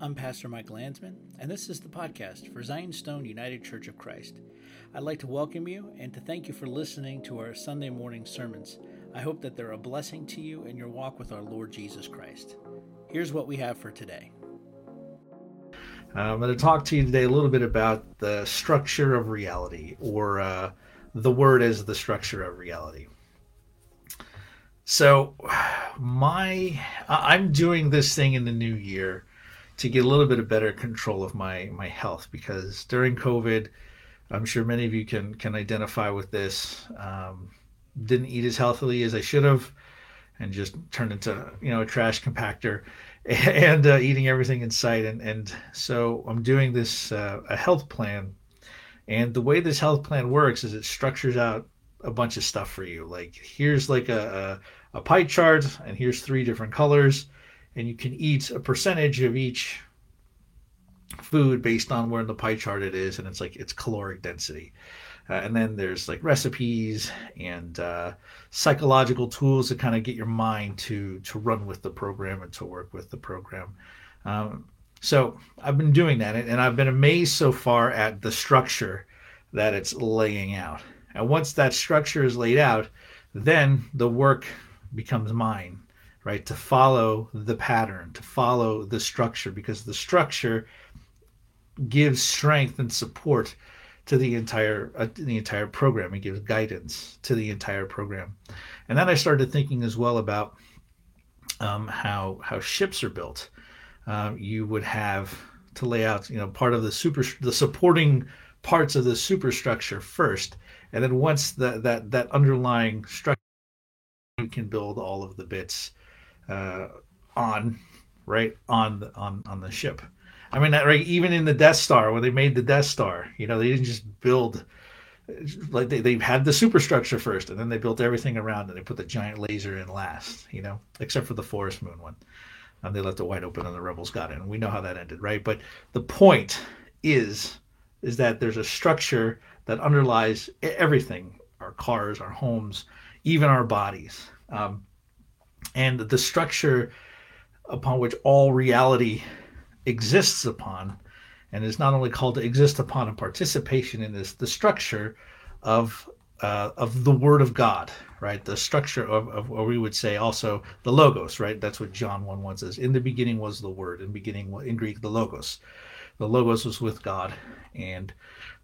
I'm Pastor Mike Landsman, and this is the podcast for Zion Stone United Church of Christ. I'd like to welcome you and to thank you for listening to our Sunday morning sermons. I hope that they're a blessing to you in your walk with our Lord Jesus Christ. Here's what we have for today. I'm going to talk to you today a little bit about the structure of reality, or uh, the word as the structure of reality. So, my I'm doing this thing in the new year to get a little bit of better control of my my health because during COVID, I'm sure many of you can can identify with this. Um, didn't eat as healthily as I should have, and just turned into you know a trash compactor, and uh, eating everything in sight. And and so I'm doing this uh, a health plan, and the way this health plan works is it structures out a bunch of stuff for you. Like here's like a, a, a pie chart, and here's three different colors and you can eat a percentage of each food based on where in the pie chart it is and it's like its caloric density. Uh, and then there's like recipes and uh, psychological tools to kind of get your mind to to run with the program and to work with the program. Um, so i've been doing that and i've been amazed so far at the structure that it's laying out. And once that structure is laid out then the work becomes mine right? To follow the pattern, to follow the structure, because the structure gives strength and support to the entire uh, the entire program. It gives guidance to the entire program. And then I started thinking as well about um, how how ships are built. Um, you would have to lay out, you know, part of the super the supporting parts of the superstructure first, and then once that that that underlying structure, you can build all of the bits uh, on right on on on the ship. I mean, right, even in the Death Star, when they made the Death Star, you know, they didn't just build like they, they had the superstructure first, and then they built everything around, and they put the giant laser in last. You know, except for the Forest Moon one, and they left it wide open, and the rebels got. And we know how that ended, right? But the point is, is that there's a structure that underlies everything: our cars, our homes, even our bodies. Um, and the structure upon which all reality exists upon and is not only called to exist upon and participation in this the structure of uh, of the word of god right? The structure of, of what we would say also the logos right? That's what john 1 1 says. In the beginning was the word. In beginning in greek the logos. The logos was with god and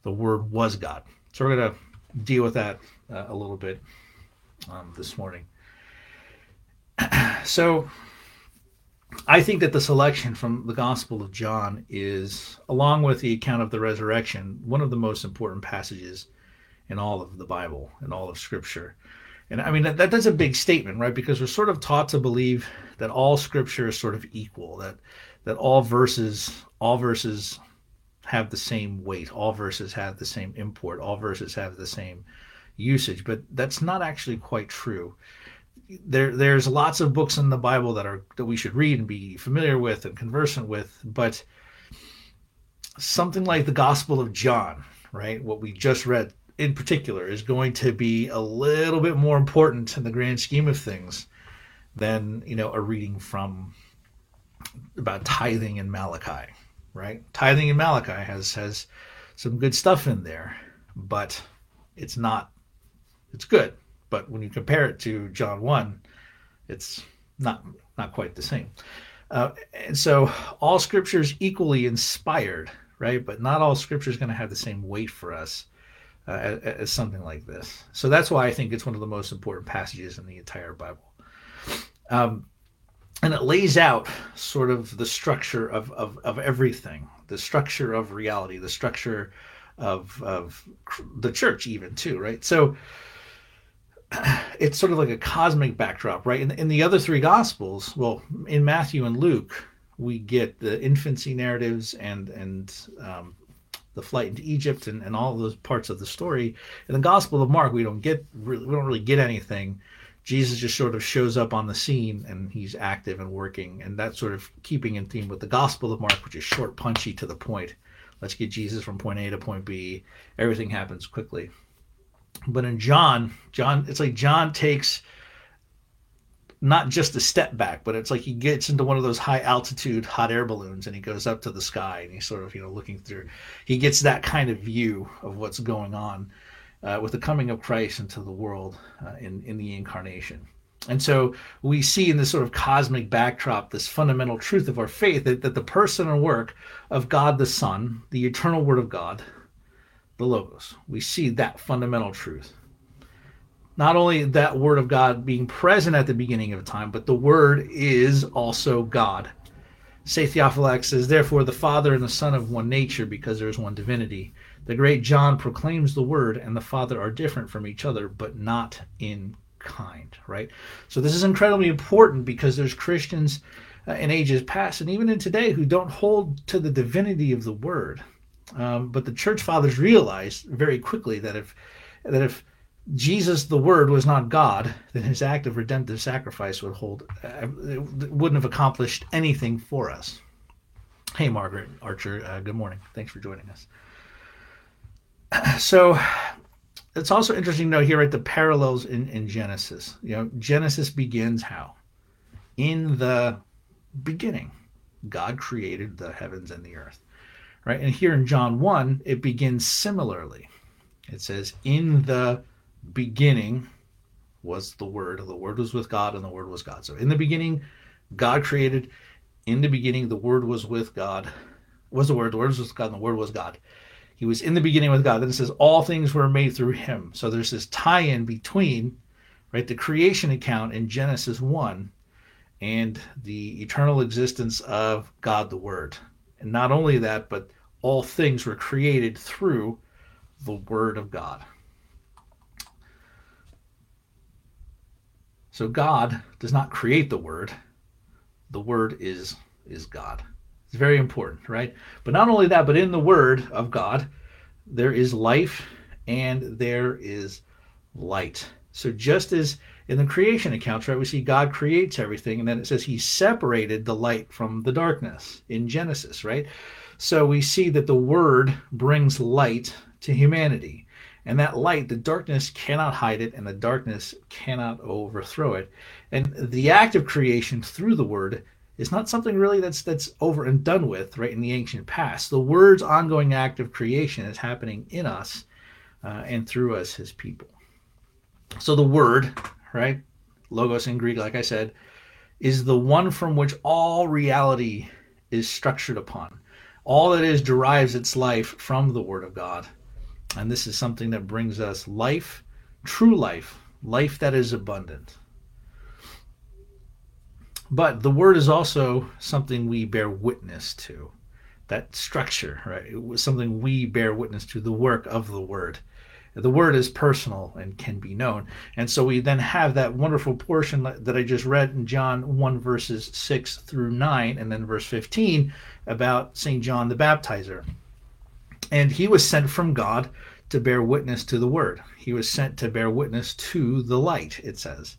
the word was god. So we're going to deal with that uh, a little bit um, this morning so I think that the selection from the Gospel of John is, along with the account of the resurrection, one of the most important passages in all of the Bible, in all of Scripture. And I mean, that, that, that's a big statement, right? Because we're sort of taught to believe that all Scripture is sort of equal, that that all verses, all verses have the same weight, all verses have the same import, all verses have the same usage. But that's not actually quite true there there's lots of books in the Bible that are that we should read and be familiar with and conversant with, but something like the Gospel of John, right? What we just read in particular is going to be a little bit more important in the grand scheme of things than, you know, a reading from about tithing in Malachi, right? Tithing in Malachi has has some good stuff in there, but it's not it's good but when you compare it to John 1, it's not not quite the same. Uh, and so all scripture is equally inspired, right? But not all scripture is going to have the same weight for us uh, as, as, something like this. So that's why I think it's one of the most important passages in the entire Bible. Um, and it lays out sort of the structure of, of, of everything, the structure of reality, the structure of, of the church, even too, right? So it's sort of like a cosmic backdrop, right? In, in the other three gospels, well, in Matthew and Luke, we get the infancy narratives and and um, the flight into Egypt and, and all those parts of the story. In the Gospel of Mark, we don't get really, we don't really get anything. Jesus just sort of shows up on the scene and he's active and working, and that's sort of keeping in theme with the Gospel of Mark, which is short, punchy, to the point. Let's get Jesus from point A to point B. Everything happens quickly. But in John, John, it's like John takes not just a step back, but it's like he gets into one of those high altitude hot air balloons and he goes up to the sky and he's sort of, you know, looking through. He gets that kind of view of what's going on uh, with the coming of Christ into the world uh, in, in the incarnation. And so we see in this sort of cosmic backdrop this fundamental truth of our faith that, that the person and work of God the Son, the eternal Word of God, the Logos, we see that fundamental truth. Not only that Word of God being present at the beginning of time, but the Word is also God. St. Theophylact says, Therefore, the Father and the Son of one nature, because there is one divinity. The great John proclaims the Word and the Father are different from each other, but not in kind, right? So this is incredibly important because there's Christians uh, in ages past and even in today who don't hold to the divinity of the Word. Um, but the church fathers realized very quickly that if that if Jesus, the Word, was not God, then his act of redemptive sacrifice would hold, uh, wouldn't have accomplished anything for us. Hey, Margaret Archer, uh, good morning. Thanks for joining us. So, it's also interesting to know here at the parallels in, in Genesis. You know, Genesis begins how? In the beginning, God created the heavens and the earth. Right? And here in John 1, it begins similarly. It says, In the beginning was the Word. The Word was with God, and the Word was God. So in the beginning, God created. In the beginning, the Word was with God. Was the Word? The Word was with God, and the Word was God. He was in the beginning with God. Then it says all things were made through him. So there's this tie-in between, right, the creation account in Genesis 1 and the eternal existence of God the Word. And not only that, but all things were created through the Word of God. So God does not create the Word. The Word is is God. It's very important, right? But not only that, but in the Word of God, there is life and there is light. So just as in the creation accounts, right, we see God creates everything, and then it says He separated the light from the darkness in Genesis, right? So we see that the Word brings light to humanity. And that light, the darkness cannot hide it, and the darkness cannot overthrow it. And the act of creation through the Word is not something really that's that's over and done with right in the ancient past. The word's ongoing act of creation is happening in us uh, and through us, His people. So the word, right, logos in Greek, like I said, is the one from which all reality is structured upon. All that is derives its life from the Word of God. And this is something that brings us life, true life, life that is abundant. But the word is also something we bear witness to. That structure, right? It was something we bear witness to, the work of the word. The word is personal and can be known. And so we then have that wonderful portion that I just read in John 1, verses 6 through 9, and then verse 15 about St. John the Baptizer. And he was sent from God to bear witness to the word. He was sent to bear witness to the light, it says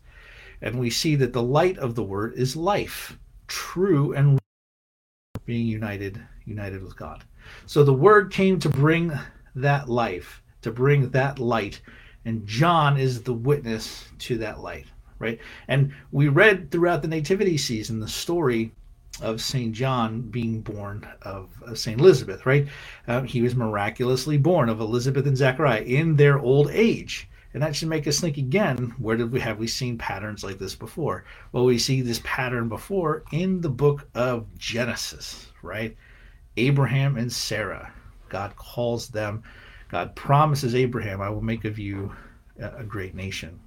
and we see that the light of the word is life, true and being united, united with God. So the word came to bring that life, to bring that light, and John is the witness to that light, right? And we read throughout the nativity season the story of St. John being born of, of St. Elizabeth, right? Uh, he was miraculously born of Elizabeth and Zechariah in their old age. And that should make us think again, where did we have we seen patterns like this before? Well, we see this pattern before in the book of Genesis, right? Abraham and Sarah. God calls them, God promises Abraham, I will make of you a great nation.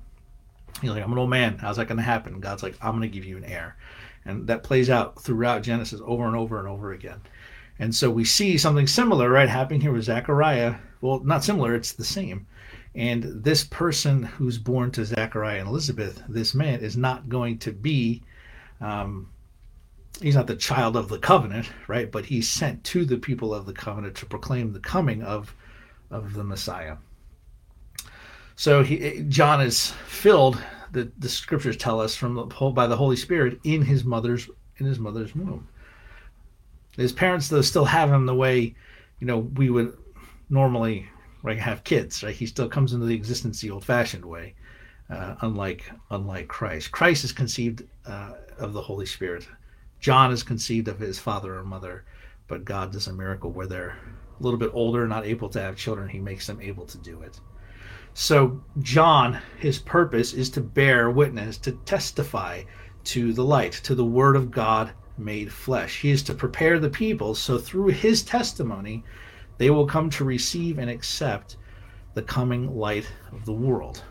He's like, I'm an old man. How's that going to happen? God's like, I'm going to give you an heir. And that plays out throughout Genesis over and over and over again. And so we see something similar, right, happening here with Zechariah. Well, not similar, it's the same. And this person who's born to Zachariah and Elizabeth, this man, is not going to be, um, he's not the child of the covenant, right? But he's sent to the people of the covenant to proclaim the coming of, of the Messiah. So he, John is filled, the, the scriptures tell us, from the, by the Holy Spirit in his mother's in his mother's womb. His parents, though, still have him the way, you know, we would normally right, have kids, right? He still comes into the existence the old-fashioned way. uh, unlike unlike Christ. Christ is conceived uh, of the Holy Spirit. John is conceived of his father and mother, but God does a miracle where they're a little bit older, not able to have children. He makes them able to do it. So John, his purpose is to bear witness, to testify to the light, to the Word of God made flesh. He is to prepare the people so through his testimony they will come to receive and accept the coming light of the world,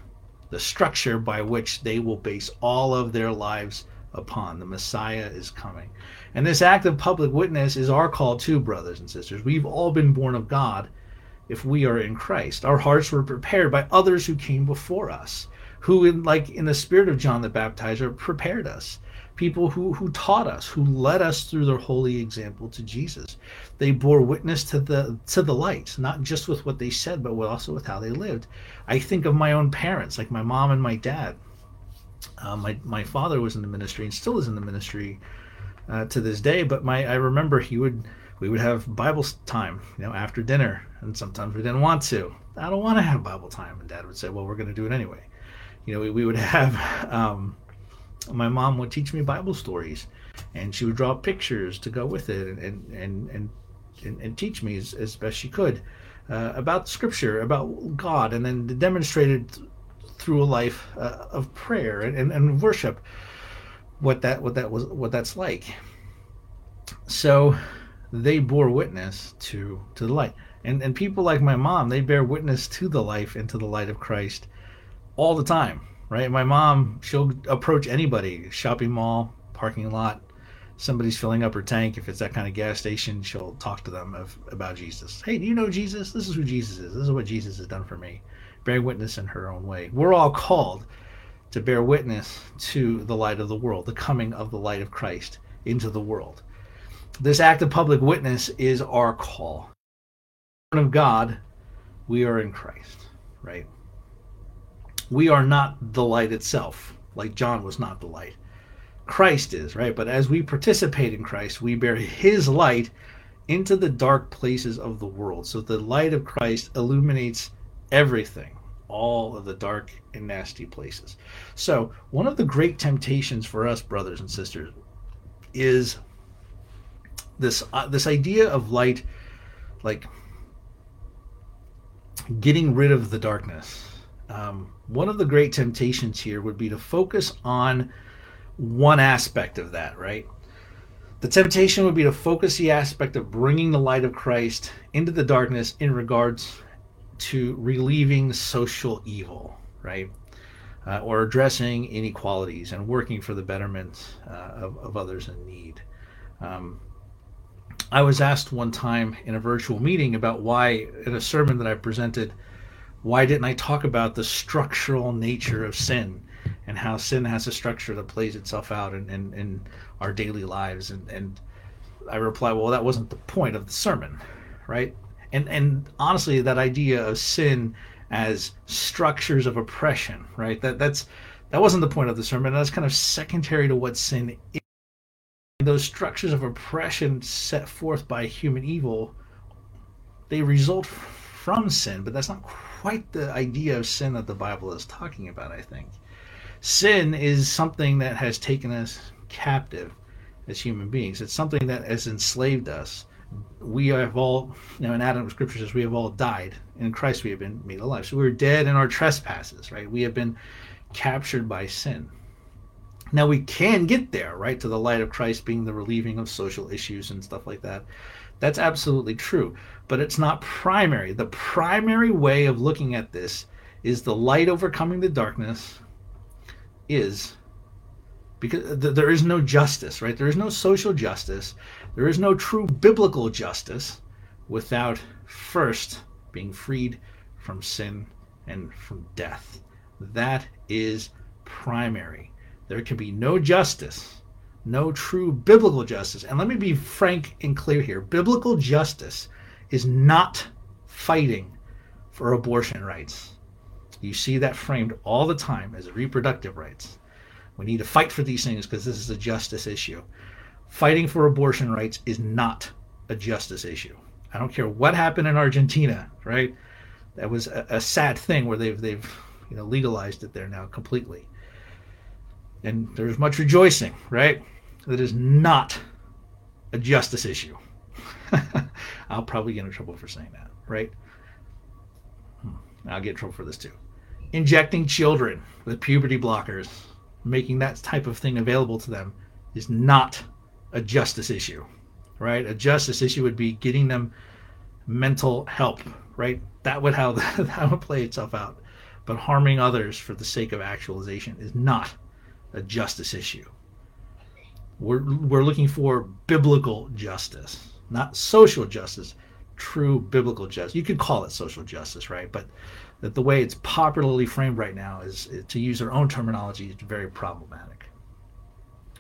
the structure by which they will base all of their lives upon. The Messiah is coming. And this act of public witness is our call too, brothers and sisters. We've all been born of God if we are in Christ. Our hearts were prepared by others who came before us, who, in, like in the spirit of John the Baptizer, prepared us people who, who taught us, who led us through their holy example to Jesus. They bore witness to the to the light, not just with what they said, but also with how they lived. I think of my own parents, like my mom and my dad. Uh, my my father was in the ministry and still is in the ministry uh, to this day. But my I remember he would we would have Bible time, you know, after dinner, and sometimes we didn't want to. I don't want to have Bible time, and Dad would say, "Well, we're going to do it anyway." You know, we, we would have um, my mom would teach me Bible stories, and she would draw pictures to go with it, and and and and, and teach me as, as best she could uh, about Scripture, about God, and then demonstrated through a life uh, of prayer and, and, and worship what that what that was what that's like. So they bore witness to to the light. And and people like my mom, they bear witness to the life and to the light of Christ all the time right? My mom, she'll approach anybody, shopping mall, parking lot, somebody's filling up her tank. If it's that kind of gas station, she'll talk to them of, about Jesus. Hey, do you know Jesus? This is who Jesus is. This is what Jesus has done for me. Bear witness in her own way. We're all called to bear witness to the light of the world, the coming of the light of Christ into the world. This act of public witness is our call. Of God, we are in Christ, right? we are not the light itself, like John was not the light. Christ is, right? But as we participate in Christ, we bear his light into the dark places of the world. So the light of Christ illuminates everything, all of the dark and nasty places. So, one of the great temptations for us, brothers and sisters, is this uh, this idea of light like getting rid of the darkness um, one of the great temptations here would be to focus on one aspect of that, right? The temptation would be to focus the aspect of bringing the light of Christ into the darkness in regards to relieving social evil, right? Uh, or addressing inequalities and working for the betterment uh, of, of, others in need. Um, I was asked one time in a virtual meeting about why, in a sermon that I presented, why didn't I talk about the structural nature of sin and how sin has a structure that plays itself out in, in, in our daily lives? And, and I reply, well, that wasn't the point of the sermon, right? And, and honestly, that idea of sin as structures of oppression, right? That, that's, that wasn't the point of the sermon. That's kind of secondary to what sin is. Those structures of oppression set forth by human evil, they result from sin, but that's not quite the idea of sin that the Bible is talking about, I think. Sin is something that has taken us captive as human beings. It's something that has enslaved us. We have all, you know, in Adam scripture says we have all died. In Christ we have been made alive. So we're dead in our trespasses, right? We have been captured by sin. Now we can get there, right, to the light of Christ being the relieving of social issues and stuff like that. That's absolutely true, but it's not primary. The primary way of looking at this is the light overcoming the darkness is because there is no justice, right? There is no social justice. There is no true biblical justice without first being freed from sin and from death. That is primary. There can be no justice no true biblical justice. And let me be frank and clear here biblical justice is not fighting for abortion rights. You see that framed all the time as reproductive rights. We need to fight for these things because this is a justice issue. Fighting for abortion rights is not a justice issue. I don't care what happened in Argentina, right? That was a, a sad thing where they've they've you know, legalized it there now completely. And there's much rejoicing, right? That is not a justice issue. I'll probably get in trouble for saying that, right? Hmm. I'll get in trouble for this too. Injecting children with puberty blockers, making that type of thing available to them is not a justice issue, right? A justice issue would be getting them mental help, right? That would how that would play itself out. But harming others for the sake of actualization is not a justice issue. We're, we're looking for biblical justice, not social justice, true biblical justice. You could call it social justice, right? But that the way it's popularly framed right now is, eh, to use their own terminology, is very problematic.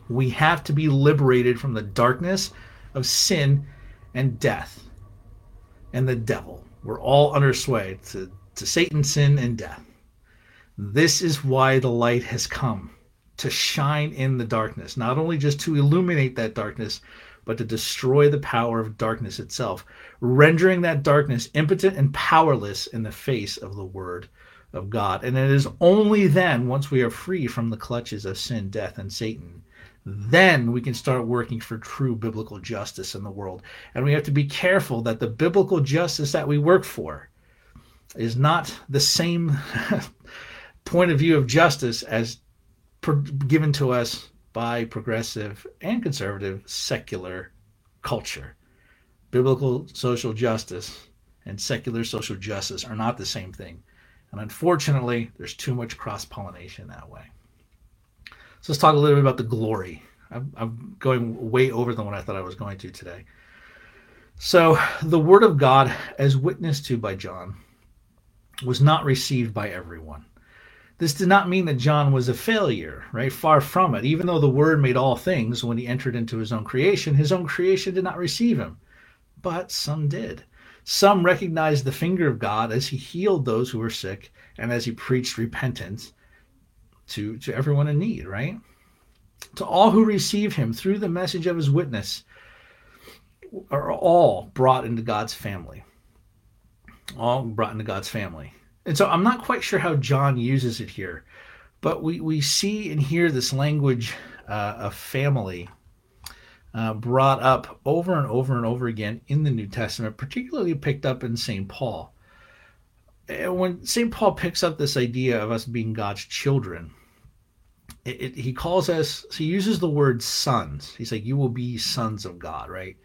We have to be liberated from the darkness of sin and death and the devil. We're all under sway to, to Satan, sin, and death. This is why the light has come to shine in the darkness, not only just to illuminate that darkness, but to destroy the power of darkness itself, rendering that darkness impotent and powerless in the face of the Word of God. And it is only then, once we are free from the clutches of sin, death, and Satan, then we can start working for true biblical justice in the world. And we have to be careful that the biblical justice that we work for is not the same point of view of justice as given to us by progressive and conservative secular culture. Biblical social justice and secular social justice are not the same thing. And unfortunately, there's too much cross pollination that way. So let's talk a little bit about the glory. I'm, I'm, going way over than what I thought I was going to today. So, the word of God, as witnessed to by John, was not received by everyone. This did not mean that John was a failure, right? Far from it. Even though the Word made all things when he entered into his own creation, his own creation did not receive him. But some did. Some recognized the finger of God as he healed those who were sick and as he preached repentance to, to everyone in need, right? To all who receive him through the message of his witness are all brought into God's family. All brought into God's family. And so I'm not quite sure how John uses it here, but we, we see and hear this language uh, of family uh, brought up over and over and over again in the New Testament, particularly picked up in St. Paul. And when St. Paul picks up this idea of us being God's children, it, it, he calls us, he uses the word sons. He's like, you will be sons of God, right?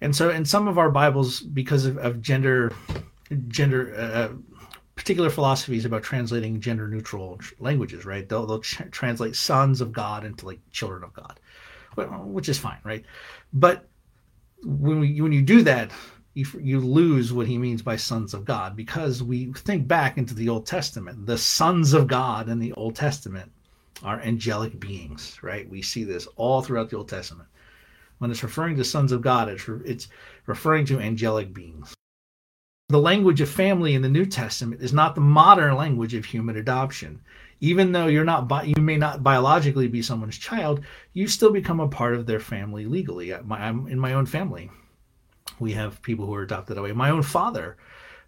And so in some of our Bibles, because of, of gender, gender, uh, particular philosophies about translating gender neutral languages, right? They'll, they'll translate sons of God into like children of God, which is fine, right? But when we, when you do that, you, you lose what he means by sons of God because we think back into the Old Testament. The sons of God in the Old Testament are angelic beings, right? We see this all throughout the Old Testament. When it's referring to sons of God, it's, it's referring to angelic beings. The language of family in the New Testament is not the modern language of human adoption. Even though you're not, bi- you may not biologically be someone's child, you still become a part of their family legally. I'm in my own family we have people who are adopted away. My own father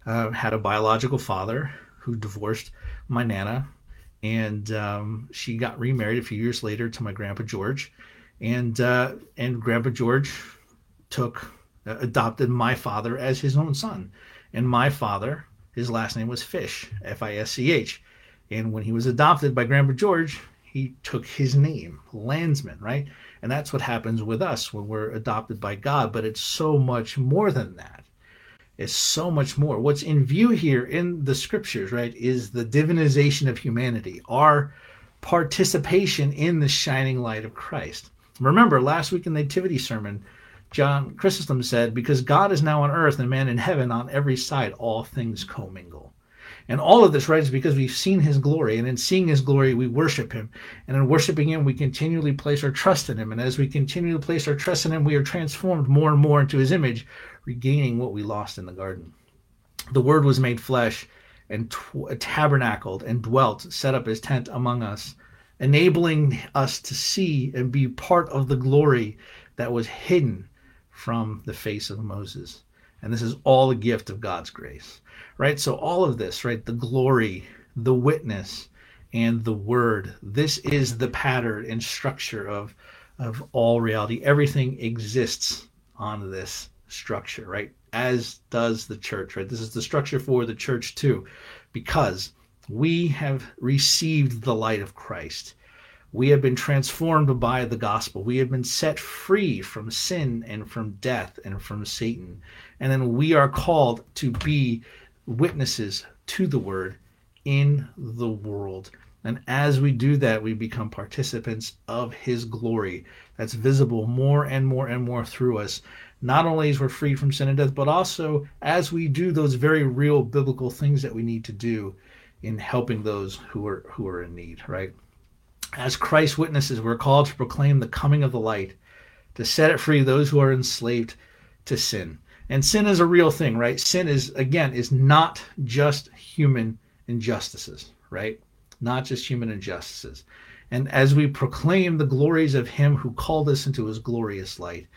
uh, had a biological father who divorced my nana, and um, she got remarried a few years later to my grandpa George, and uh, and Grandpa George took uh, adopted my father as his own son, and my father his last name was Fish, F I S C H, and when he was adopted by Grandpa George, he took his name, Landsman, right? And that's what happens with us when we're adopted by God. But it's so much more than that. It's so much more. What's in view here in the scriptures, right, is the divinization of humanity, our participation in the shining light of Christ. Remember, last week in the Nativity sermon, John Chrysostom said, Because God is now on earth and man in heaven, on every side all things commingle. And all of this, right, is because we've seen his glory. And in seeing his glory, we worship him. And in worshiping him, we continually place our trust in him. And as we continue to place our trust in him, we are transformed more and more into his image, regaining what we lost in the garden. The word was made flesh and tw- uh, tabernacled and dwelt, set up his tent among us, enabling us to see and be part of the glory that was hidden from the face of Moses. And this is all a gift of God's grace right? So all of this, right? The glory the witness, and the word. This is the pattern and structure of, of all reality. Everything exists on this structure, right? As does the church, right? This is the structure for the church too, because we have received the light of Christ. We have been transformed by the gospel. We have been set free from sin and from death and from Satan. And then we are called to be witnesses to the word in the world. And as we do that, we become participants of his glory that's visible more and more and more through us. Not only as we're freed from sin and death, but also as we do those very real biblical things that we need to do in helping those who are who are in need, right? As Christ's witnesses, we're called to proclaim the coming of the light, to set it free those who are enslaved to sin. And sin is a real thing, right? Sin is, again, is not just human injustices, right? Not just human injustices. And as we proclaim the glories of Him who called us into His glorious light,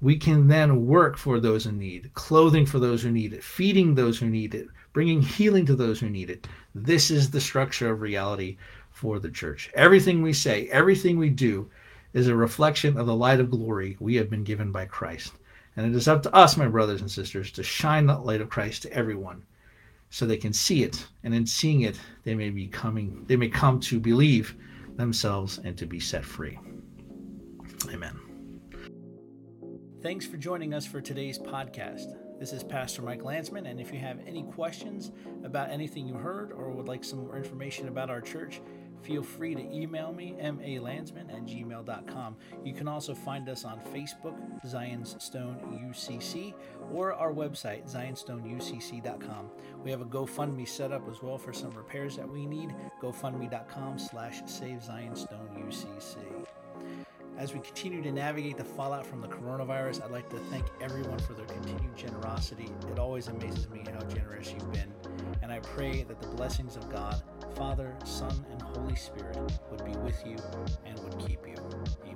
we can then work for those in need, clothing for those who need it, feeding those who need it, bringing healing to those who need it. This is the structure of reality for the church. Everything we say, everything we do is a reflection of the light of glory we have been given by Christ. And it is up to us, my brothers and sisters, to shine that light of Christ to everyone so they can see it. And in seeing it, they may be coming, they may come to believe themselves and to be set free. Amen. Thanks for joining us for today's podcast. This is Pastor Mike Landsman, and if you have any questions about anything you heard or would like some more information about our church, feel free to email me, malandsman at gmail.com. You can also find us on Facebook, Zion's Stone UCC, or our website, zionstoneucc.com. We have a GoFundMe set up as well for some repairs that we need, gofundme.com slash save UCC. As we continue to navigate the fallout from the coronavirus, I'd like to thank everyone for their continued generosity. It always amazes me how generous you've been. And I pray that the blessings of God, Father, Son, and Holy Spirit would be with you and would keep you.